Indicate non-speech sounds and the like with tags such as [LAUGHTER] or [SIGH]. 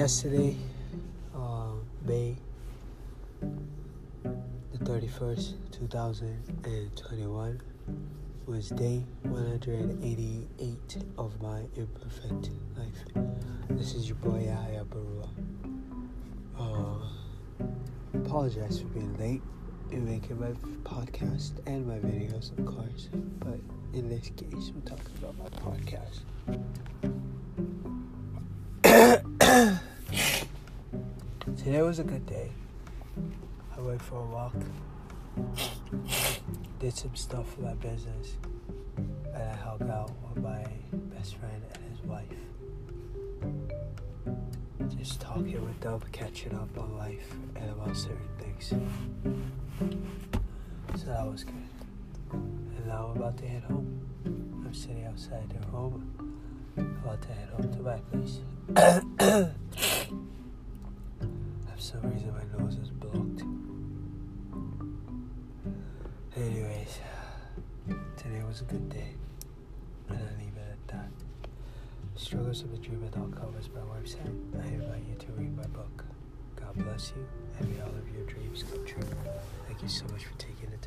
yesterday, uh, May the 31st, 2021, was day 188 of my imperfect life. This is your boy Yahya Barua. Uh, apologize for being late in making my podcast and my videos, of course, but in this case, I'm talking about my podcast. [COUGHS] Today was a good day. I went for a walk, did some stuff for my business, and I hung out with my best friend and his wife. Just talking with them, catching up on life and about certain things. So that was good. And now I'm about to head home. I'm sitting outside their home. About to head home to my place. [COUGHS] Anyways, today was a good day. And I leave it at that. Strugglesofadreamer.com is my website. I invite you to read my book. God bless you, and may all of your dreams come true. Thank you so much for taking the